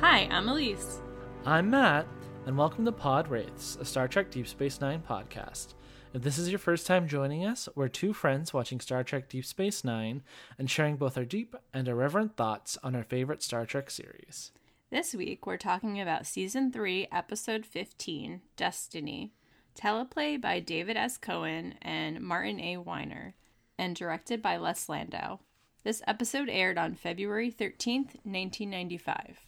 Hi, I'm Elise. I'm Matt, and welcome to Pod Wraiths, a Star Trek Deep Space Nine podcast. If this is your first time joining us, we're two friends watching Star Trek Deep Space Nine and sharing both our deep and irreverent thoughts on our favorite Star Trek series. This week, we're talking about Season 3, Episode 15, Destiny, teleplay by David S. Cohen and Martin A. Weiner, and directed by Les Landau. This episode aired on February 13th, 1995.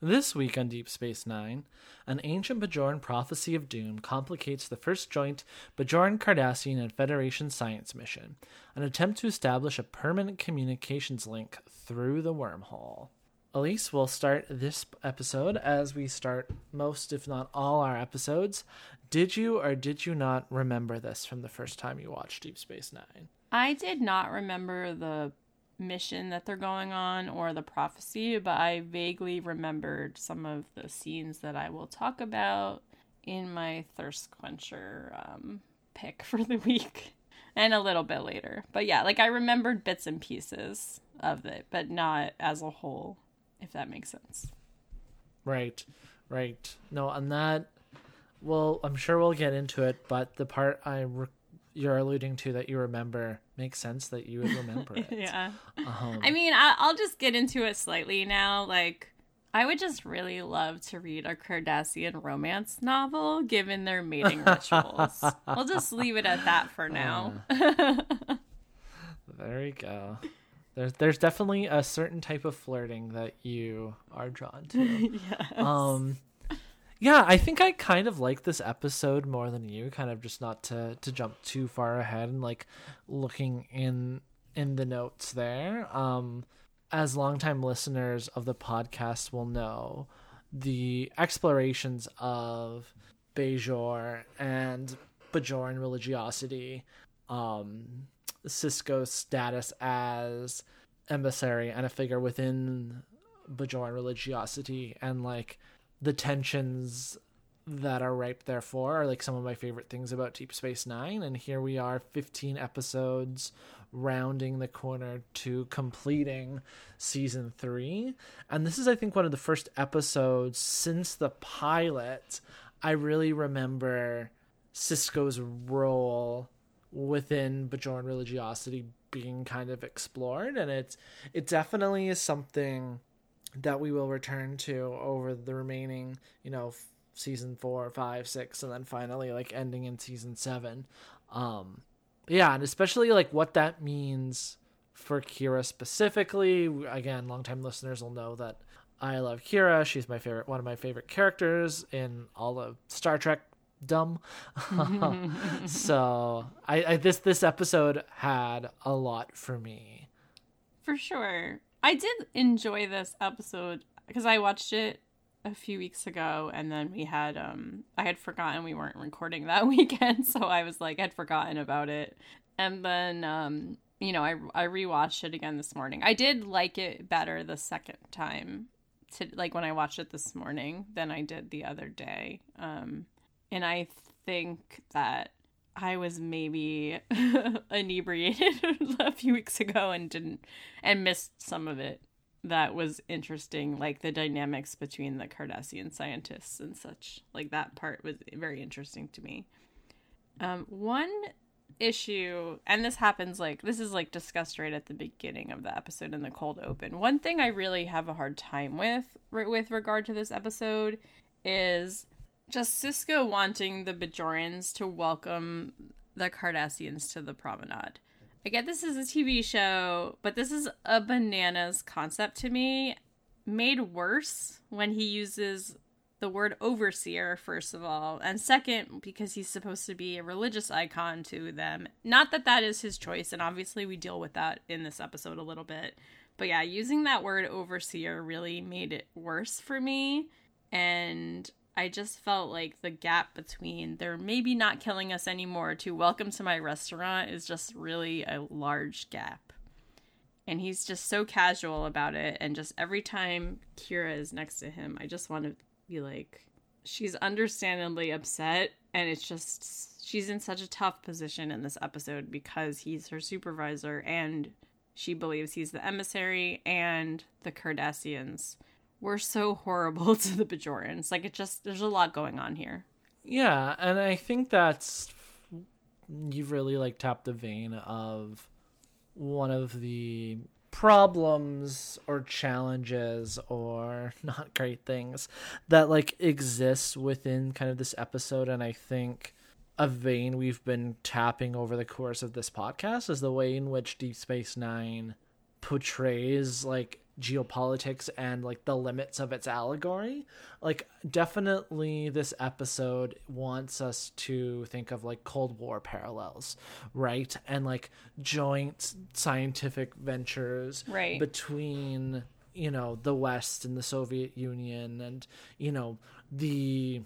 This week on Deep Space Nine, an ancient Bajoran prophecy of doom complicates the first joint Bajoran Cardassian and Federation science mission, an attempt to establish a permanent communications link through the wormhole. Elise will start this episode as we start most, if not all, our episodes. Did you or did you not remember this from the first time you watched Deep Space Nine? I did not remember the mission that they're going on or the prophecy, but I vaguely remembered some of the scenes that I will talk about in my thirst quencher um, pick for the week and a little bit later. But yeah, like I remembered bits and pieces of it, but not as a whole, if that makes sense. Right, right. No, on that, well, I'm sure we'll get into it, but the part I re- you're alluding to that you remember makes sense that you would remember it. yeah. Um, I mean, I- I'll just get into it slightly now. Like, I would just really love to read a Cardassian romance novel given their mating rituals. I'll just leave it at that for now. Uh, there you go. There's there's definitely a certain type of flirting that you are drawn to. yes. Um yeah, I think I kind of like this episode more than you, kind of just not to to jump too far ahead and like looking in in the notes there. Um as longtime listeners of the podcast will know, the explorations of Bajor and Bajoran religiosity, um, Sisko's status as emissary and a figure within Bajoran religiosity, and like the tensions that are ripe therefore are like some of my favorite things about Deep Space Nine. And here we are, 15 episodes rounding the corner to completing season three. And this is, I think, one of the first episodes since the pilot. I really remember Sisko's role within Bajoran religiosity being kind of explored, and it's it definitely is something that we will return to over the remaining, you know, season four, five, six, and then finally like ending in season seven. Um, yeah, and especially like what that means for Kira specifically. Again, longtime listeners will know that I love Kira. She's my favorite, one of my favorite characters in all of Star Trek. Dumb. so I, I this this episode had a lot for me. For sure. I did enjoy this episode because I watched it a few weeks ago and then we had um I had forgotten we weren't recording that weekend so I was like I'd forgotten about it and then um you know I I rewatched it again this morning. I did like it better the second time to like when I watched it this morning than I did the other day. Um and I think that I was maybe inebriated a few weeks ago and didn't and missed some of it that was interesting, like the dynamics between the Cardassian scientists and such. Like that part was very interesting to me. Um, one issue, and this happens like this is like discussed right at the beginning of the episode in the cold open. One thing I really have a hard time with with regard to this episode is just Sisko wanting the Bajorans to welcome the Cardassians to the promenade. I get this is a TV show, but this is a bananas concept to me. Made worse when he uses the word overseer, first of all, and second, because he's supposed to be a religious icon to them. Not that that is his choice, and obviously we deal with that in this episode a little bit. But yeah, using that word overseer really made it worse for me. And I just felt like the gap between they're maybe not killing us anymore to welcome to my restaurant is just really a large gap. And he's just so casual about it. And just every time Kira is next to him, I just want to be like, she's understandably upset. And it's just, she's in such a tough position in this episode because he's her supervisor and she believes he's the emissary and the Cardassians we're so horrible to the Bajorans. Like it just there's a lot going on here. Yeah, and I think that's you've really like tapped the vein of one of the problems or challenges or not great things that like exists within kind of this episode and I think a vein we've been tapping over the course of this podcast is the way in which Deep Space 9 portrays like geopolitics and like the limits of its allegory. Like definitely this episode wants us to think of like Cold War parallels, right? And like joint scientific ventures right. between, you know, the West and the Soviet Union and, you know, the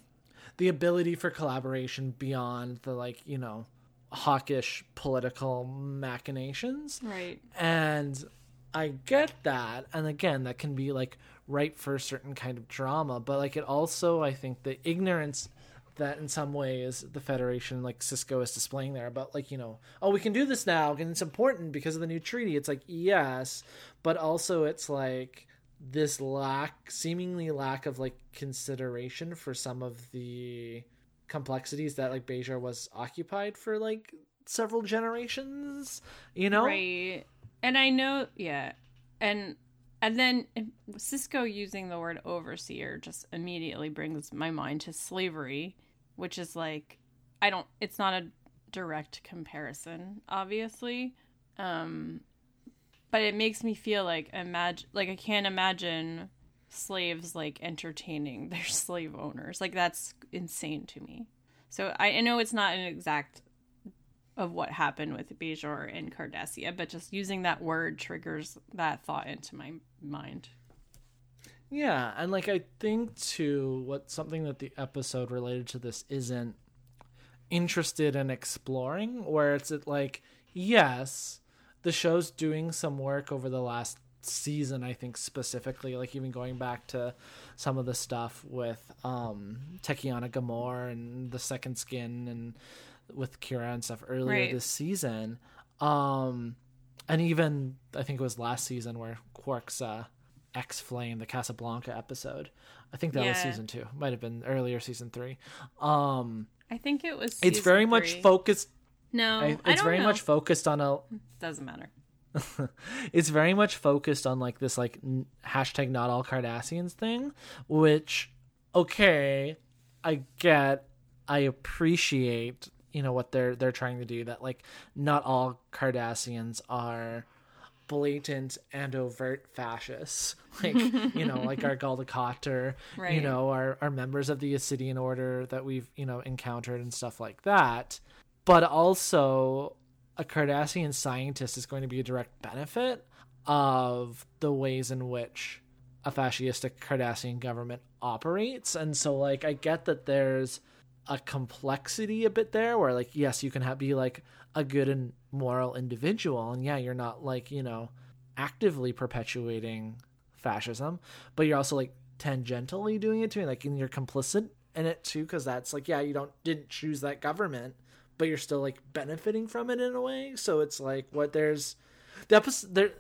the ability for collaboration beyond the like, you know, hawkish political machinations. Right. And I get that, and again, that can be like ripe for a certain kind of drama, but like it also, I think, the ignorance that in some ways the Federation, like Sisko, is displaying there about like you know, oh, we can do this now, and it's important because of the new treaty. It's like yes, but also it's like this lack, seemingly lack of like consideration for some of the complexities that like Bajor was occupied for like several generations. You know, right? And I know, yeah, and and then Sisko using the word overseer just immediately brings my mind to slavery, which is like I don't. It's not a direct comparison, obviously, um, but it makes me feel like imagine like I can't imagine slaves like entertaining their slave owners. Like that's insane to me. So I, I know it's not an exact of what happened with Bajor and Cardassia, but just using that word triggers that thought into my mind. Yeah, and like I think too, what something that the episode related to this isn't interested in exploring, where it's like, yes, the show's doing some work over the last season, I think specifically, like even going back to some of the stuff with um Tekeny Ghemor and the second skin and with Kira and stuff earlier right. this season. Um, and even I think it was last season where Quark's uh, X Flame, the Casablanca episode. I think that yeah. was season two. Might have been earlier season three. Um, I think it was. it's very three. much focused. No, I, it's I very know. much focused on a. Doesn't matter. it's very much focused on like this like n- hashtag not all Cardassians thing, which okay, I get, I appreciate you know what they're they're trying to do that like not all cardassians are blatant and overt fascists. Like you know like our Dukat or right. you know our, our members of the Obsidian order that we've you know encountered and stuff like that. But also a cardassian scientist is going to be a direct benefit of the ways in which a fascistic cardassian government operates. And so like i get that there's a complexity a bit there where like yes you can have, be like a good and moral individual and yeah you're not like you know actively perpetuating fascism but you're also like tangentially doing it too like and you're complicit in it too because that's like yeah you don't didn't choose that government but you're still like benefiting from it in a way. So it's like what there's the episode there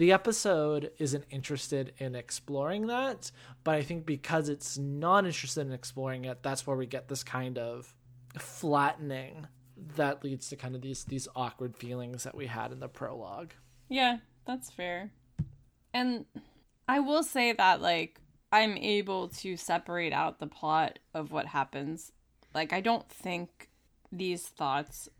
the episode isn't interested in exploring that, but I think because it's not interested in exploring it, that's where we get this kind of flattening that leads to kind of these these awkward feelings that we had in the prologue. Yeah, that's fair. And I will say that like I'm able to separate out the plot of what happens. Like I don't think these thoughts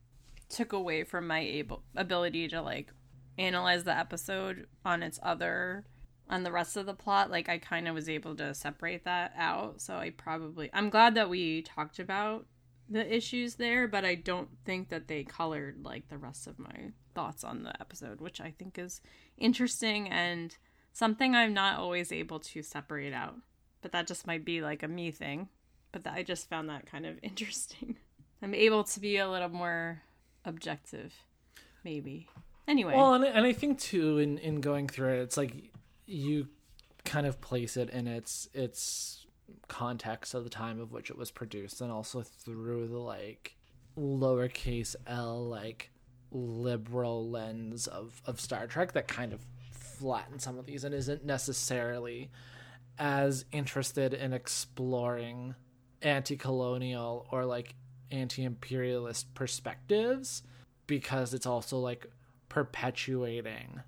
took away from my able ability to like analyze the episode on its other on the rest of the plot like i kind of was able to separate that out. So i probably i'm glad that we talked about the issues there but i don't think that they colored like the rest of my thoughts on the episode which i think is interesting and something i'm not always able to separate out. But that just might be like a me thing. But i just found that kind of interesting. I'm able to be a little more objective maybe Anyway. Well, and, and I think too, in in going through it, it's like you kind of place it in its its context of the time of which it was produced, and also through the like lowercase l like liberal lens of of Star Trek that kind of flattens some of these and isn't necessarily as interested in exploring anti-colonial or like anti-imperialist perspectives because it's also like perpetuating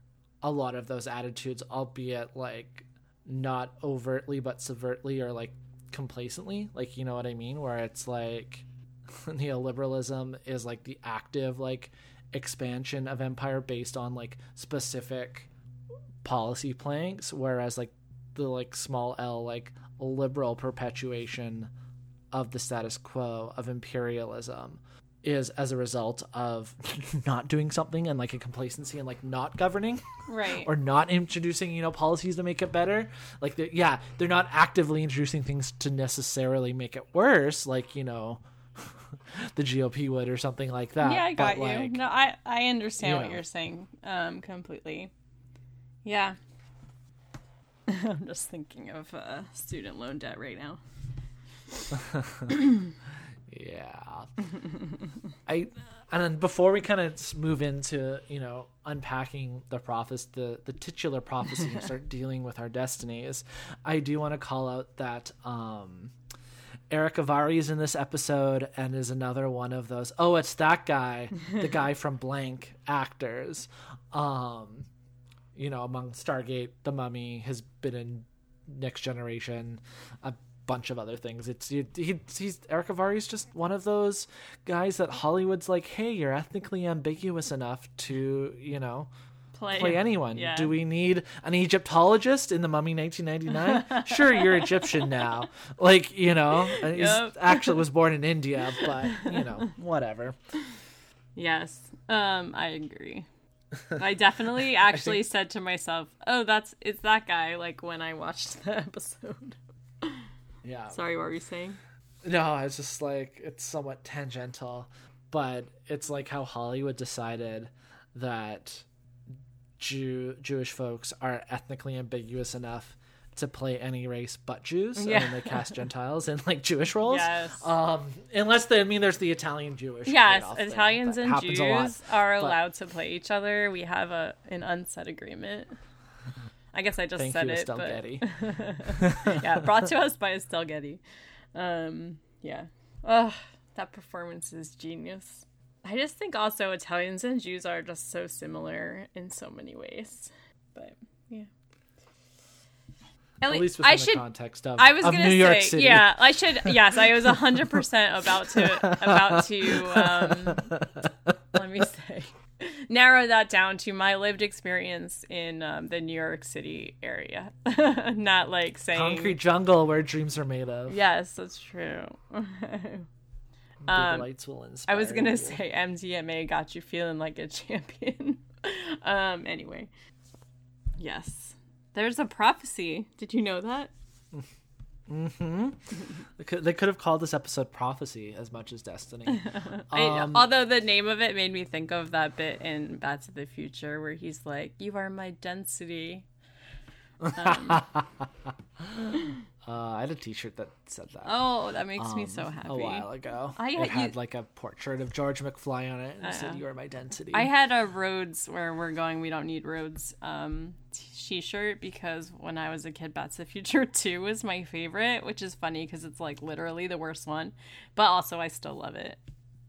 a lot of those attitudes albeit like not overtly but subvertly or like complacently. Like you know what i mean? Where it's like neoliberalism is like the active like expansion of empire based on like specific policy planks whereas like the like small l like liberal perpetuation of the status quo of imperialism is as a result of not doing something and like a complacency and like not governing right. or not introducing you know policies to make it better. Like they're, yeah they're not actively introducing things to necessarily make it worse like you know the gop would or something like that. Yeah i got But, you. like, no i i understand you what know. you're saying um completely. Yeah. I'm just thinking of uh student loan debt right now Yeah. I and then before we kind of move into you know unpacking the prophecy, the the titular prophecy, and start dealing with our destinies, I do want to call out that um, Erick Avari is in this episode and is another one of those. Oh, it's that guy, the guy from Blank actors. Um, you know, among Stargate, The Mummy has been in Next Generation, a bunch of other things. It's he, he he's Erick Avari's just one of those guys that Hollywood's like, hey, you're ethnically ambiguous enough to you know play, play anyone. yeah. Do we need an Egyptologist in the Mummy 1999? sure, you're Egyptian now. Like you know, and he's Yep. actually was born in India, but you know, whatever. Yes, um, I agree. I definitely actually said to myself, "Oh, that's it's that guy." Like when I watched the episode. Yeah. Sorry, what were you saying? No, it's just like it's somewhat tangential, but it's like how Hollywood decided that Jew Jewish folks are ethnically ambiguous enough to play any race but Jews, Yeah. and then they cast Gentiles in like Jewish roles. Yes. Um, unless they, I mean, there's the Italian Jewish. Yes, Italians and a lot. Jews are but- allowed to play each other. We have a an unsaid agreement. I guess I just Thank said you, it, Estelle but Getty. yeah, brought to us by Estelle Getty. Um, yeah. Ugh, that performance is genius. I just think also Italians and Jews are just so similar in so many ways. But yeah. At, At least within I the should context of, I was of gonna New say, York City. yeah, I should. Yes, I was hundred percent about to about to. Um, let me say, narrow that down to my lived experience in um, the New York City area, not like saying. Concrete jungle where dreams are made of. Yes, that's true. Um, lights will inspire I was gonna you. say MDMA got you feeling like a champion. um. Anyway, yes, there's a prophecy. Did you know that? They could, they could have called this episode prophecy as much as destiny. I, Um, although the name of it made me think of that bit in Back to the Future where he's like, "You are my density." Uh, I had a T-shirt that said that. Oh, that makes me um, so happy. A while ago, I- it you- had like a portrait of George McFly on it and it said, Uh, "You are my density." I had a roads where we're going. We don't need roads. Um, t-shirt because when I was a kid, Back to the Future Two was my favorite, which is funny because it's like literally the worst one, but also I still love it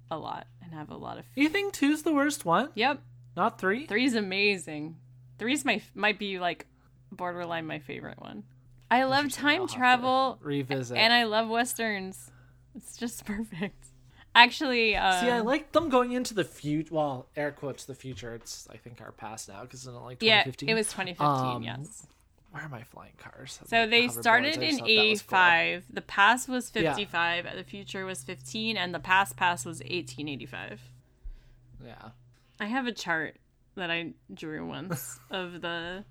a lot and have a lot of. you think two's the worst one? Yep, Not three. Three's amazing. Three's my might be like borderline my favorite one. I love time I'll have to travel revisit. and I love westerns. It's just perfect. Actually, uh, See, I like them going into the future. Well, air quotes the future. It's I think our past now because it's like yeah, 2015. it was 2015. Um, yes. Where are my flying cars? So they started in thought that was cool. 85. The past was Yeah. 55. The future was 15, and the past past was 1885. Yeah. I have a chart that I drew once of the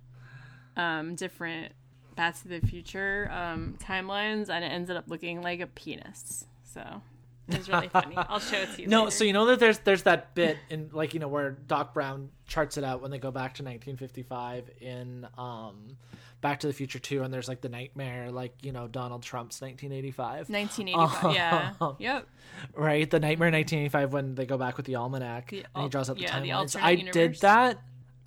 um, different Back to the Future um, timelines, and it ended up looking like a penis. So it was really funny. I'll show it to you. No, later. so you know that there's there's that bit in like you know where Doc Brown charts it out when they go back to 1955 in um Back to the Future 2 and there's like the nightmare like you know Donald Trump's 1985 1985. Yeah. Um, Yep. right the nightmare 1985 when they go back with the almanac The and he draws out the yeah, timelines I did that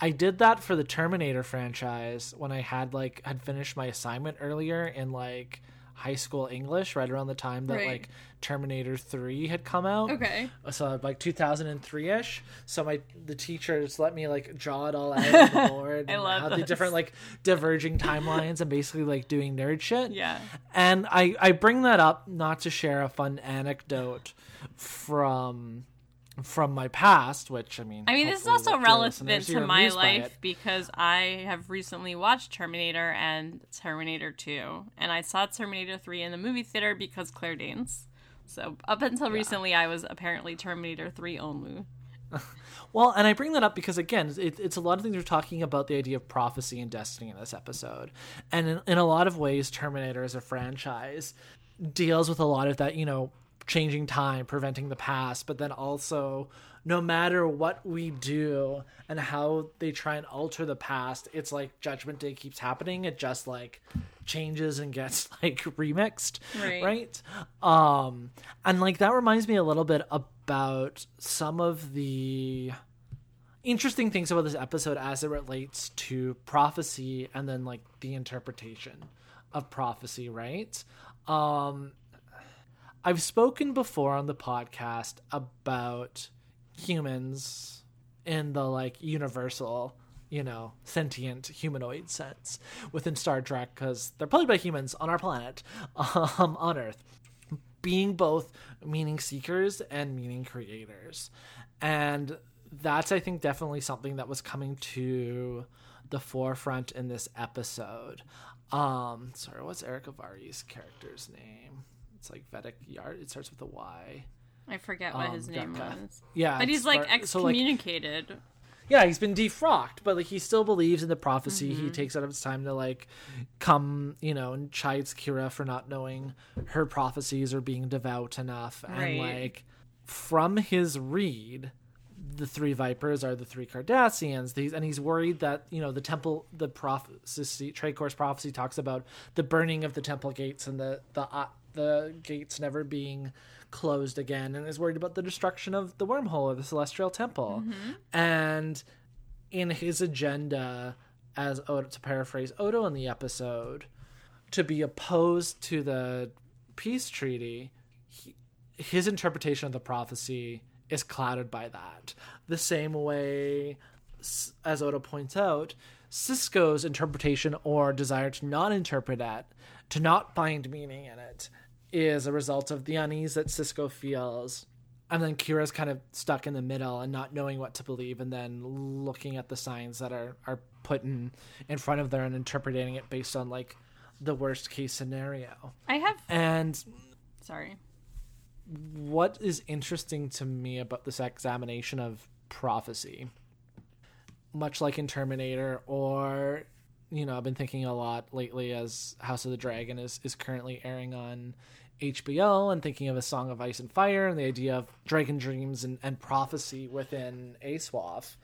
I did that for the Terminator franchise when I had like had finished my assignment earlier in like high school English right around the time that Right. like Terminator 3 had come out. Okay. So like 2003ish. So my the teachers let me like draw it all out on the board. I and love the different like diverging timelines and basically like doing nerd shit. Yeah. And I I bring that up not to share a fun anecdote from from my past, which I mean I mean, this is also relevant to my life because I have recently watched Terminator and Terminator 2. And I saw Terminator 3 in the movie theater because Claire Danes. So up until recently, I was apparently Terminator 3 only. Well, and I bring that up because again, it, it's a lot of things we're talking about the idea of prophecy and destiny in this episode, and in, in a lot of ways, Terminator as a franchise deals with a lot of that, you know, changing time, preventing the past, but then also no matter what we do and how they try and alter the past, it's like Judgment Day keeps happening. It just like changes and gets like remixed, Right. right? Um, and like that reminds me a little bit about some of the interesting things about this episode as it relates to prophecy and then like the interpretation of prophecy, right? Um I've spoken before on the podcast about humans in the like universal, you know, sentient humanoid sense within Star Trek cuz they're played by humans on our planet, um on Earth being both meaning seekers and meaning creators. And that's I think definitely something that was coming to the forefront in this episode. Um sorry, what's Erick Avari's character's name? It's like Vedek Yard. It starts with a Y. I forget what his Um, name Decca. was. Yeah. But he's it's like Var- so, like, excommunicated. yeah, he's been defrocked, but like he still believes in the prophecy. Mm-hmm. He takes out of his time to like come, you know, and chides Kira for not knowing her prophecies or being devout enough. And Right. like from his read, the three vipers are the three Cardassians. These and he's worried that you know the temple, the prophecy, Trakor's prophecy talks about the burning of the temple gates and the the uh, the gates never being closed again, and is worried about the destruction of the wormhole or the celestial temple. Mm-hmm. And in his agenda, as Odo, to paraphrase Odo in the episode, to be opposed to the peace treaty, he, his interpretation of the prophecy is clouded by that. The same way, as Odo points out, Sisko's interpretation or desire to not interpret it, to not find meaning in it, is a result of the unease that Sisko feels. And then Kira's kind of stuck in the middle and not knowing what to believe, and then looking at the signs that are, are put in, in front of there and interpreting it based on like the worst case scenario. I have. And Sorry. what is interesting to me about this examination of prophecy, much like in Terminator, or you know, I've been thinking a lot lately as House of the Dragon is is currently airing on HBO, and thinking of a Song of Ice and Fire, and the idea of dragon dreams and, and prophecy within ASWAF,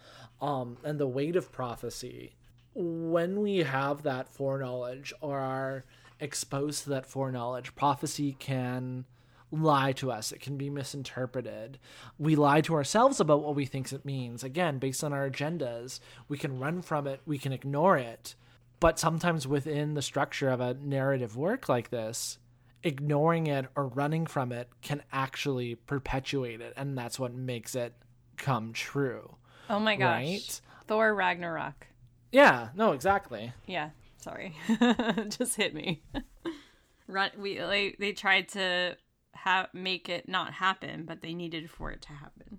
um, and the weight of prophecy. When we have that foreknowledge or are exposed to that foreknowledge, prophecy can lie to us. It can be misinterpreted. We lie to ourselves about what we think it means. Again, based on our agendas, we can run from it, we can ignore it. But sometimes within the structure of a narrative work like this, ignoring it or running from it can actually perpetuate it. And that's what makes it come true. Oh my gosh. Right? Thor Ragnarok. Yeah, no, exactly. Yeah, sorry. Just hit me. Run we they, they tried to have make it not happen, but they needed for it to happen.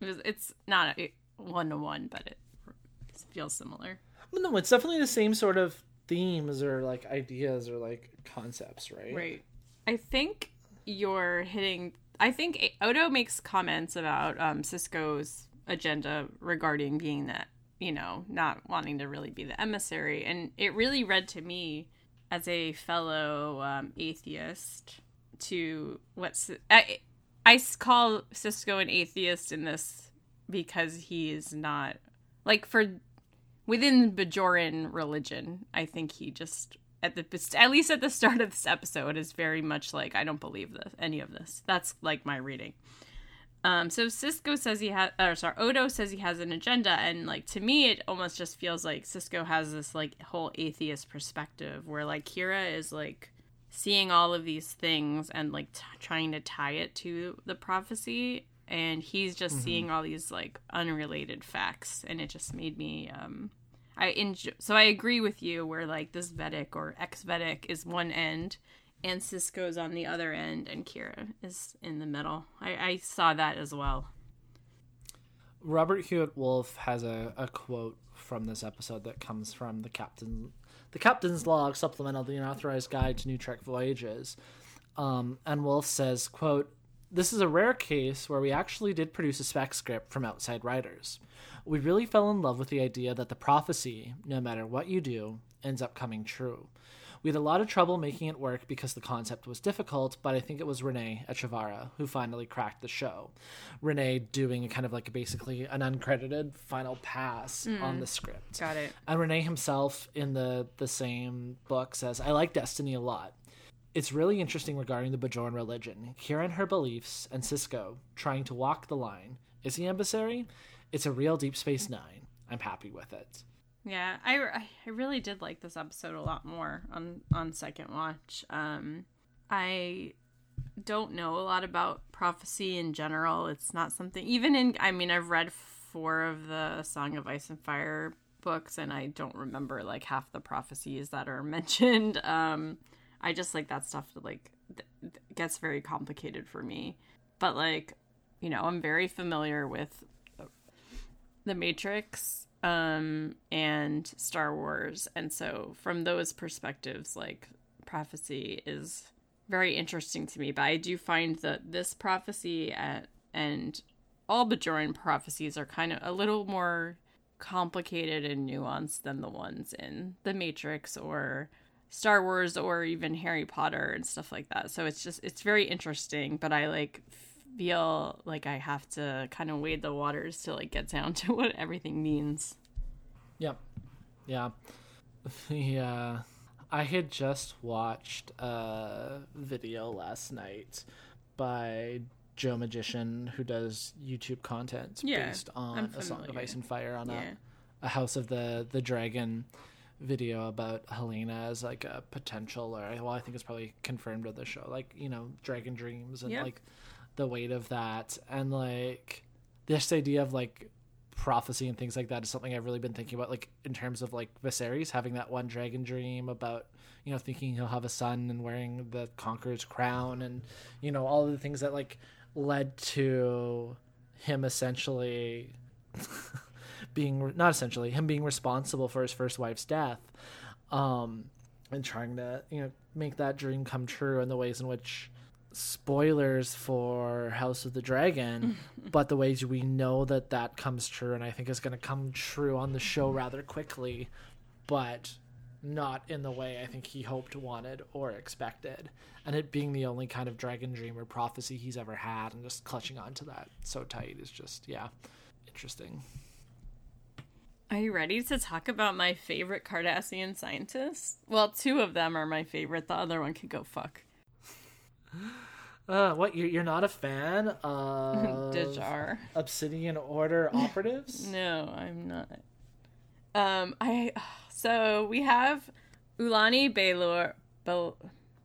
It was, it's not a one to one, but it feels similar. No, it's definitely the same sort of themes or like ideas or like concepts, right? Right. I think you're hitting. I think Odo makes comments about um, Sisko's agenda regarding being that, you know, not wanting to really be the emissary. And it really read to me as a fellow um, atheist to what's. I, I call Sisko an atheist in this because he is not. Like, for. Within Bajoran religion, I think he just at the at least at the start of this episode is very much like I don't believe this any of this. That's like my reading. Um, so Sisko says he has, or sorry, Odo says he has an agenda, and like to me, it almost just feels like Sisko has this like whole atheist perspective where like Kira is like seeing all of these things and like t- trying to tie it to the prophecy, and he's just mm-hmm. seeing all these like unrelated facts, and it just made me um, I enjoy. So I agree with you where like this Vedek or ex Vedek is one end and Sisko's on the other end, and Kira is in the middle. I, I saw that as well. Robert Hewitt Wolfe has a, a quote from this episode that comes from the captain, the captain's log supplemental, the unauthorized guide to New Trek voyages, um, and Wolfe says, "quote This is a rare case where we actually did produce a spec script from outside writers. We really fell in love with the idea that the prophecy, no matter what you do, ends up coming true." We had a lot of trouble making it work because the concept was difficult, but I think it was René Echevarria who finally cracked the show. René doing kind of like basically an uncredited final pass mm. on the script. Got it. And René himself in the the same book says, "I like Destiny a lot." It's really interesting regarding the Bajoran religion. Kira and her beliefs, and Sisko trying to walk the line. Is he emissary? It's a real Deep Space Nine. I'm happy with it. Yeah, I, I really did like this episode a lot more on on second watch. Um, I don't know a lot about prophecy in general. It's not something even in. I mean, I've read four of the Song of Ice and Fire books, and I don't remember like half the prophecies that are mentioned. Um, I just like that stuff that like th- gets very complicated for me. But like, you know, I'm very familiar with the Matrix um, and Star Wars. And so, from those perspectives, like prophecy is very interesting to me. But I do find that this prophecy at, and all Bajoran prophecies are kind of a little more complicated and nuanced than the ones in The Matrix or Star Wars or even Harry Potter and stuff like that. So it's just it's very interesting, but I like feel like I have to kind of wade the waters to like get down to what everything means. Yep. Yeah. Yeah. I had just watched a video last night by Joe Magician who does YouTube content yeah, based on a Song of Ice and Fire on yeah. a, a House of the the Dragon video about Helaena as like a potential or well I think it's probably confirmed of the show like you know Dragon Dreams and yep. like the weight of that and like this idea of like prophecy and things like that is something I've really been thinking about like in terms of like Viserys having that one dragon dream about you know thinking he'll have a son and wearing the conqueror's crown and you know all the things that like led to him essentially being not essentially him being responsible for his first wife's death um and trying to you know make that dream come true in the ways in which spoilers for House of the Dragon, but the ways we know that that comes true, and I think is going to come true on the show rather quickly, but not in the way I think he hoped, wanted, or expected. And it being the only kind of dragon dream or prophecy he's ever had, and just clutching onto that so tight is just, yeah, interesting. Are you ready to talk about my favorite Cardassian scientists? Well, two of them are my favorite. The other one could go fuck. Uh, what you're, you're not a fan of Dejar Obsidian Order operatives? no, I'm not. Um, I so we have Ulani Belor Bel,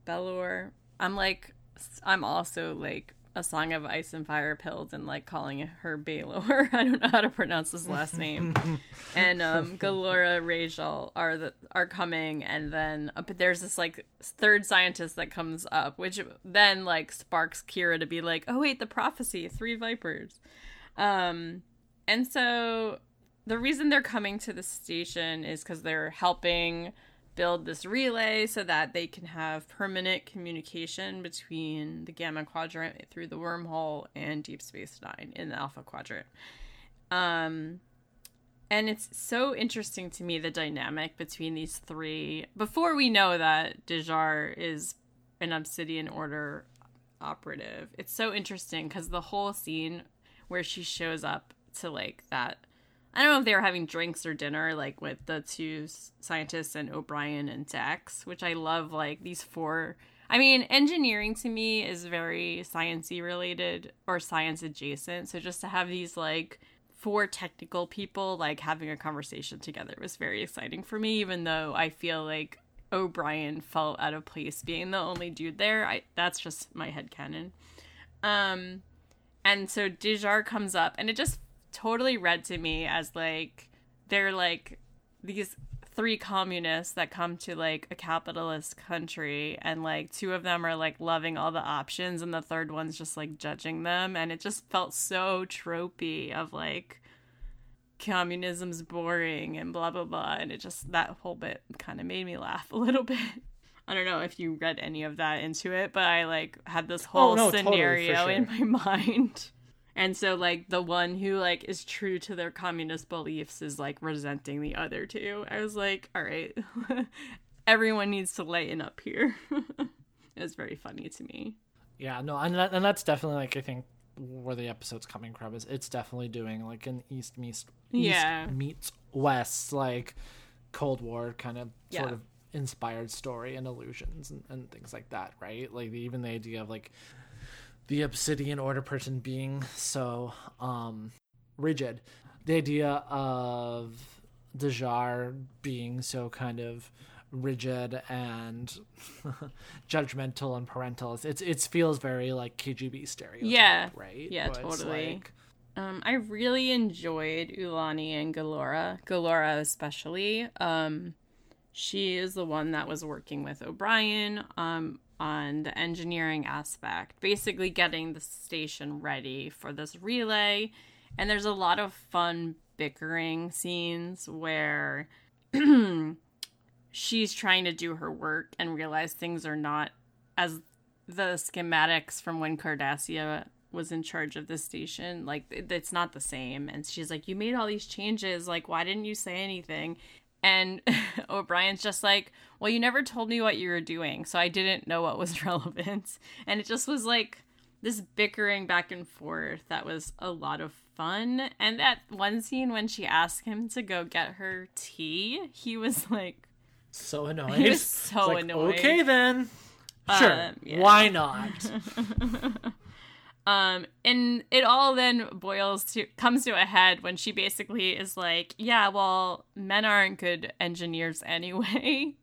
Belor. I'm like I'm also like a Song of Ice and Fire pilled and like calling her Baylor. I don't know how to pronounce his last name. and um, Gilora Rejal are the, are coming, and then uh, but there's this like third scientist that comes up, which then like sparks Kira to be like, oh wait, the prophecy, three vipers. Um, and so the reason they're coming to the station is because they're helping build this relay so that they can have permanent communication between the Gamma Quadrant through the wormhole and Deep Space Nine in the Alpha Quadrant. Um, and it's so interesting to me the dynamic between these three. Before we know that Dejar is an Obsidian Order operative, it's so interesting because the whole scene where she shows up to like that I don't know if they were having drinks or dinner, like with the two scientists and O'Brien and Dax, which I love. Like these four, I mean, engineering to me is very sciencey related or science adjacent. So just to have these like four technical people like having a conversation together was very exciting for me, even though I feel like O'Brien felt out of place being the only dude there. I that's just my head canon. Um and so Dejar comes up and it just totally read to me as like they're like these three communists that come to like a capitalist country and like two of them are like loving all the options and the third one's just like judging them. And it just felt so tropey of like communism's boring and blah blah blah. And it just that whole bit kind of made me laugh a little bit. I don't know if you read any of that into it but i like had this oh, whole Oh, no, totally, scenario sure. in my mind and so like the one who like is true to their communist beliefs is like resenting the other two. I was like, all right. Everyone needs to lighten up here. it was very funny to me. Yeah, no, and that, and that's definitely like I think where the episode's coming from is it's definitely doing like an east meets Yeah. east meets west like Cold War kind of sort of inspired story and illusions and, and things like that, right? Like even the idea of like the obsidian order person being so um rigid, the idea of Dejar being so kind of rigid and judgmental and parental. It's it feels very like KGB stereotype, Yeah. right? Yeah, But totally. like- Um, I really enjoyed Ulani and Gilora. Gilora especially. Um, she is the one that was working with O'Brien um, on the engineering aspect, basically getting the station ready for this relay. And there's a lot of fun bickering scenes where she's trying to do her work and realize things are not as the schematics from when Cardassia was in charge of the station like it's not the same. And she's like you made all these changes. Like why didn't you say anything and O'Brien's just like well you never told me what you were doing so I didn't know what was relevant and it just was like this bickering back and forth that was a lot of fun and that one scene when she asked him to go get her tea he was like so annoying. He was so like, annoying. Okay then. Sure. Um, yeah. Why not? Um, and it all then boils to comes to a head when she basically is like, "Yeah, well, men aren't good engineers anyway."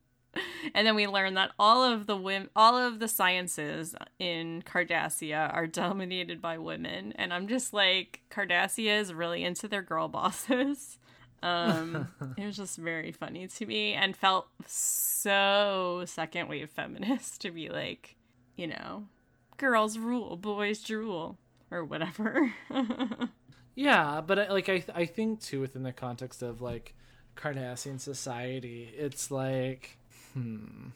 and then we learn that all of the women, all of the sciences in Cardassia are dominated by women, and I'm just like, Cardassia is really into their girl bosses. Um, it was just very funny to me and felt so second wave feminist to be like, you know, girls rule, boys drool, or whatever. Yeah, but I- like I I think too within the context of like Cardassian society, it's like hmm.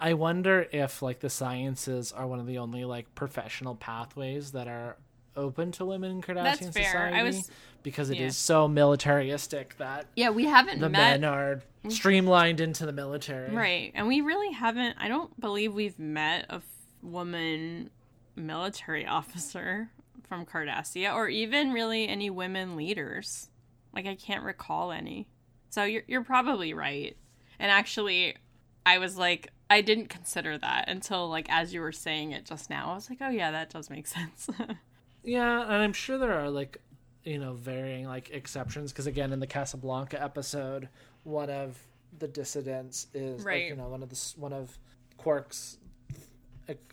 I wonder if like the sciences are one of the only like professional pathways that are open to women in Cardassian That's fair. society I was- because it is yeah. so militaristic that yeah, we haven't the met men are streamlined into the military. right, and we really haven't. I don't believe we've met a woman military officer from Cardassia, or even really any women leaders. Like I can't recall any. So you're you're probably right. And actually, I was like, I didn't consider that until like as you were saying it just now. I was like, oh yeah, that does make sense. Yeah, and I'm sure there are like, you know, varying like exceptions because again, in the Casablanca episode, one of the dissidents is like, Right. you know one of the one of Quark's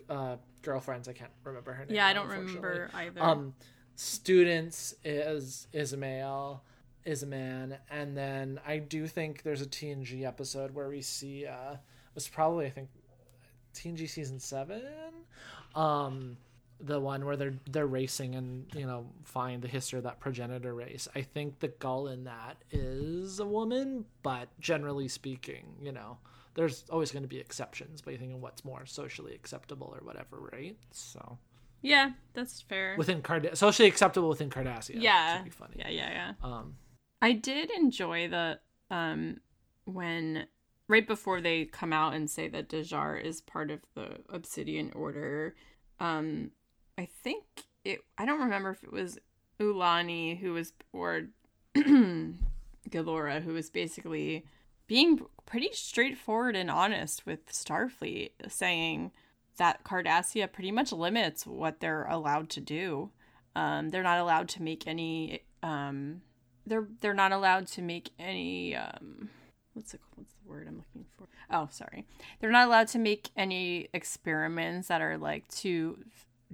uh, girlfriends. I can't remember her name. yeah, I don't remember either. Um, students is is a male, is a man, and then I do think there's a TNG episode where we see uh, it was probably I think TNG season seven, um, the one where they're they're racing and you know find the history of that progenitor race. I think the gul in that is a woman, but generally speaking, you know. There's always going to be exceptions, but you think of what's more socially acceptable or whatever, right? So yeah, that's fair. within Card socially acceptable within Cardassia. yeah, be funny. yeah, yeah, yeah. Um, I did enjoy the um when right before they come out and say that Dejar is part of the Obsidian Order. Um, I think it. I don't remember if it was Ulani who was or Gilora who was basically being pretty straightforward and honest with Starfleet, saying that Cardassia pretty much limits what they're allowed to do. Um, they're not allowed to make any. Um, they're they're not allowed to make any. Um, what's the what's the word I'm looking for? Oh, sorry. They're not allowed to make any experiments that are like too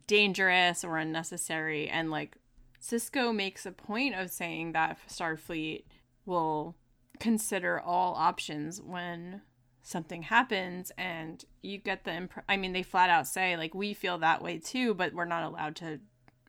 dangerous or unnecessary. And like Sisko makes a point of saying that Starfleet will consider all options when something happens and you get the imp- I mean they flat out say like we feel that way too but we're not allowed to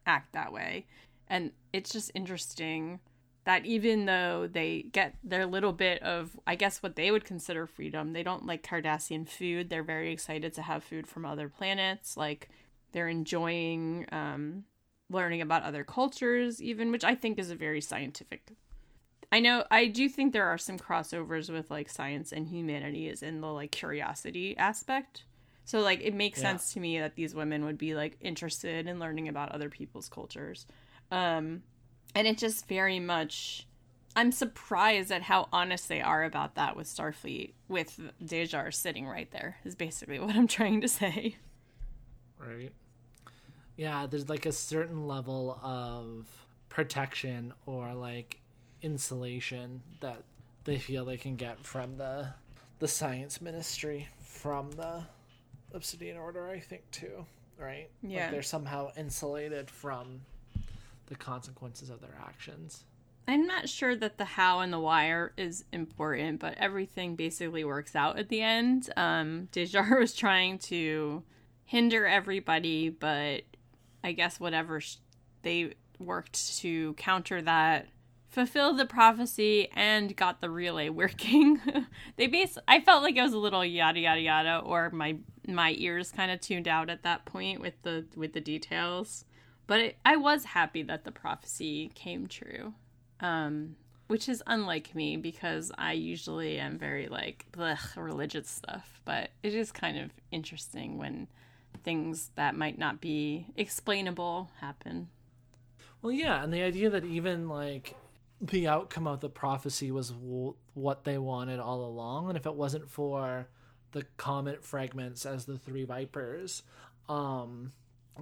act that way. And it's just interesting that even though they get their little bit of I guess what they would consider freedom they don't like Cardassian food. They're very excited to have food from other planets. Like they're enjoying um learning about other cultures even which I think is a very scientific I know I do think there are some crossovers with like science and humanities in the like curiosity aspect. So like it makes yeah. sense to me that these women would be like interested in learning about other people's cultures. Um and it just very much I'm surprised at how honest they are about that with Starfleet with Dejar sitting right there is basically what I'm trying to say. Right. Yeah, there's like a certain level of protection or like insulation that they feel they can get from the the science ministry from the obsidian order i think too right? Yeah. like they're somehow insulated from the consequences of their actions. I'm not sure that the how and the why are, is important but everything basically works out at the end. Um dejar was trying to hinder everybody but i guess whatever sh- they worked to counter that fulfilled the prophecy and got the relay working. they base I felt like it was a little yada yada yada or my my ears kind of tuned out at that point with the with the details. But it, I was happy that the prophecy came true. Um which is unlike me because I usually am very like blech, religious stuff, but it is kind of interesting when things that might not be explainable happen. Well, yeah, and the idea that even like the outcome of the prophecy was w- what they wanted all along. And if it wasn't for the comet fragments as the three vipers um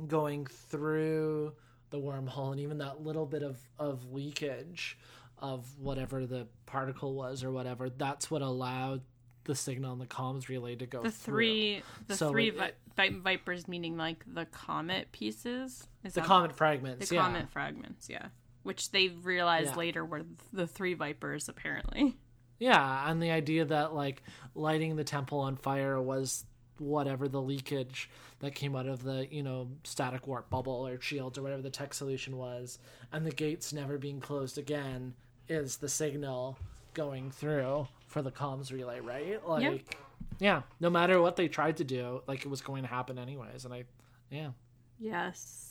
going through the wormhole and even that little bit of of leakage of whatever the particle was or whatever that's what allowed the signal and the comms relay to go the three the so three vi- vi- vipers meaning like the comet pieces? Is the comet fragments the yeah. comet fragments yeah which they realized yeah. later were the three vipers apparently. Yeah, and the idea that like lighting the temple on fire was whatever the leakage that came out of the you know static warp bubble or shields or whatever the tech solution was, and the gates never being closed again is the signal going through for the comms relay, right? Like, yeah, yeah no matter what they tried to do, like it was going to happen anyways, and I, yeah. Yes.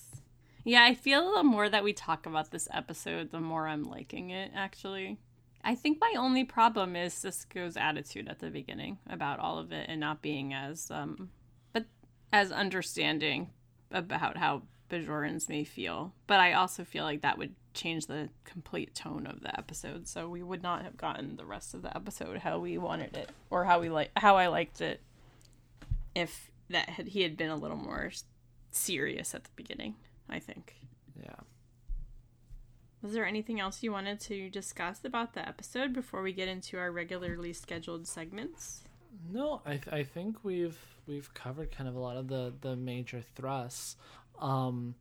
Yeah, I feel the more that we talk about this episode, the more I'm liking it, actually. I think my only problem is Sisko's attitude at the beginning about all of it and not being as um but as understanding about how Bajorans may feel. But I also feel like that would change the complete tone of the episode. So we would not have gotten the rest of the episode how we wanted it or how we like how I liked it if that had, he had been a little more serious at the beginning. I think. Yeah. Was there anything else you wanted to discuss about the episode before we get into our regularly scheduled segments? No, I th- I think we've we've covered kind of a lot of the the major thrusts. Um,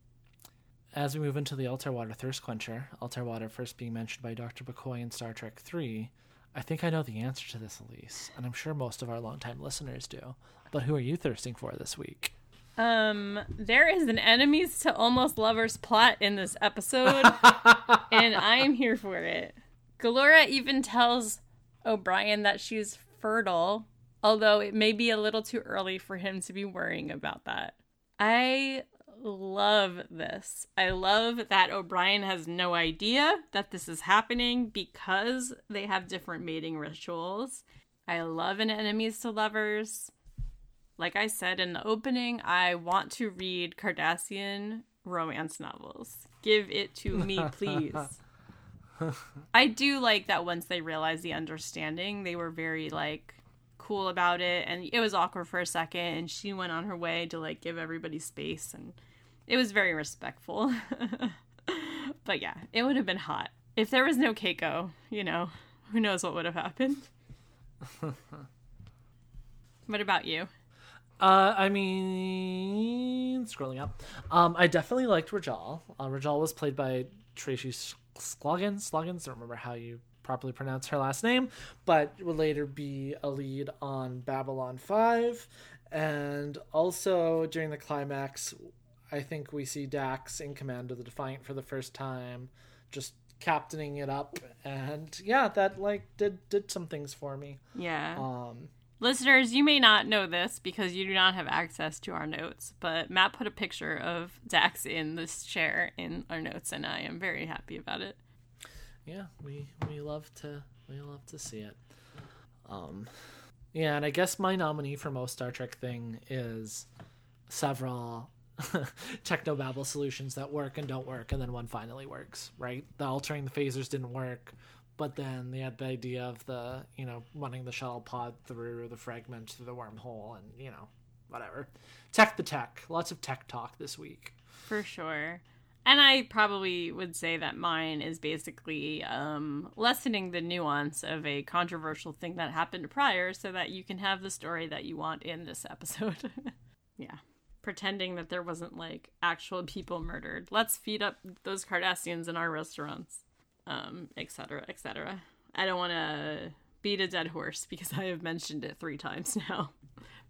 as we move into the Altair Water Thirst Quencher, Altair Water first being mentioned by Dr. McCoy in Star Trek 3, I think I know the answer to this, Elyse, and I'm sure most of our longtime listeners do. But who are you thirsting for this week? Um, there is an enemies to almost lovers plot in this episode, and I'm here for it. Gilora even tells O'Brien that she's fertile, although it may be a little too early for him to be worrying about that. I love this. I love that O'Brien has no idea that this is happening because they have different mating rituals. I love an enemies to lovers like I said in the opening, I want to read Cardassian romance novels. Give it to me, please. I do like that once they realized the understanding, they were very like cool about it and it was awkward for a second and she went on her way to like give everybody space and it was very respectful. but yeah, it would have been hot. If there was no Keiko, you know, who knows what would have happened. what about you? Uh, I mean, scrolling up, um, I definitely liked Rejal. Uh, Rejal was played by Tracy Scoggins. Sloggins, don't remember how you properly pronounce her last name, but would later be a lead on Babylon 5. And also during the climax, I think we see Dax in command of the Defiant for the first time, just captaining it up. And yeah, that like did did some things for me. Yeah. Um, Listeners, you may not know this because you do not have access to our notes, but Matt put a picture of Dax in this chair in our notes, and I am very happy about it. Yeah, we we love to we love to see it. Um, yeah, and I guess my nominee for most Star Trek thing is several technobabble solutions that work and don't work, and then one finally works. Right, the altering the phasers didn't work but then they had the idea of the you know running the shuttle pod through the fragment through the wormhole and you know whatever. Tech the tech. Lots of tech talk this week. For sure. And i probably would say that mine is basically um, lessening the nuance of a controversial thing that happened prior so that you can have the story that you want in this episode. Yeah. Pretending that there wasn't like actual people murdered. Let's feed up those cardassians in our restaurants um, etc., etc. I don't want to beat a dead horse because I have mentioned it three times now,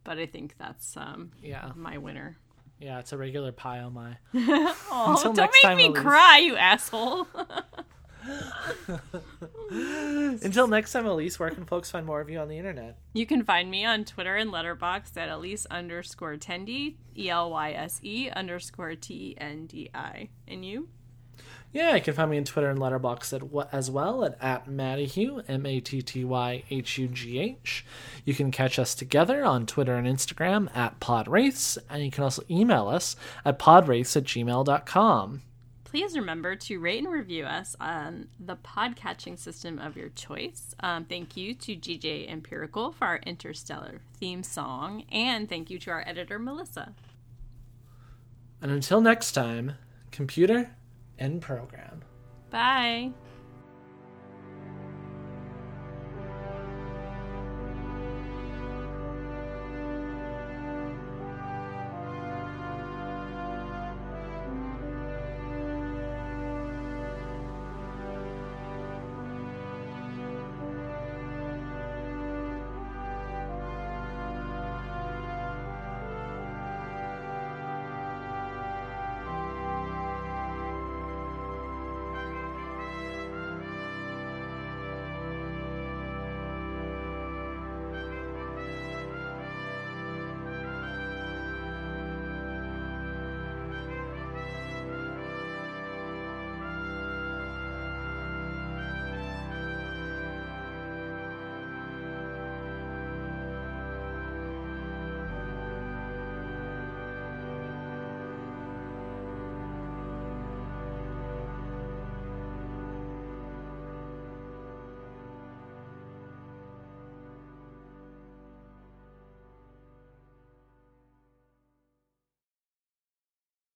but I think that's um, yeah my winner. Yeah, it's a regular pie on my. oh, don't make time, me Elyse. cry, you asshole. Until next time, Elyse, where can folks find more of you on the internet? You can find me on Twitter and Letterboxd at Elyse underscore Tendi, E L Y S E underscore T E N D I. And you? Yeah, you can find me on Twitter and Letterboxd as well at, at Mattyhugh, M A T T Y H U G H. You can catch us together on Twitter and Instagram at Podwraiths, and you can also email us at podwraiths at gmail.com. Please remember to rate and review us on the podcatching system of your choice. Um, thank you to DJ Empirical for our interstellar theme song, and thank you to our editor, Melissa. And until next time, computer End program. Bye.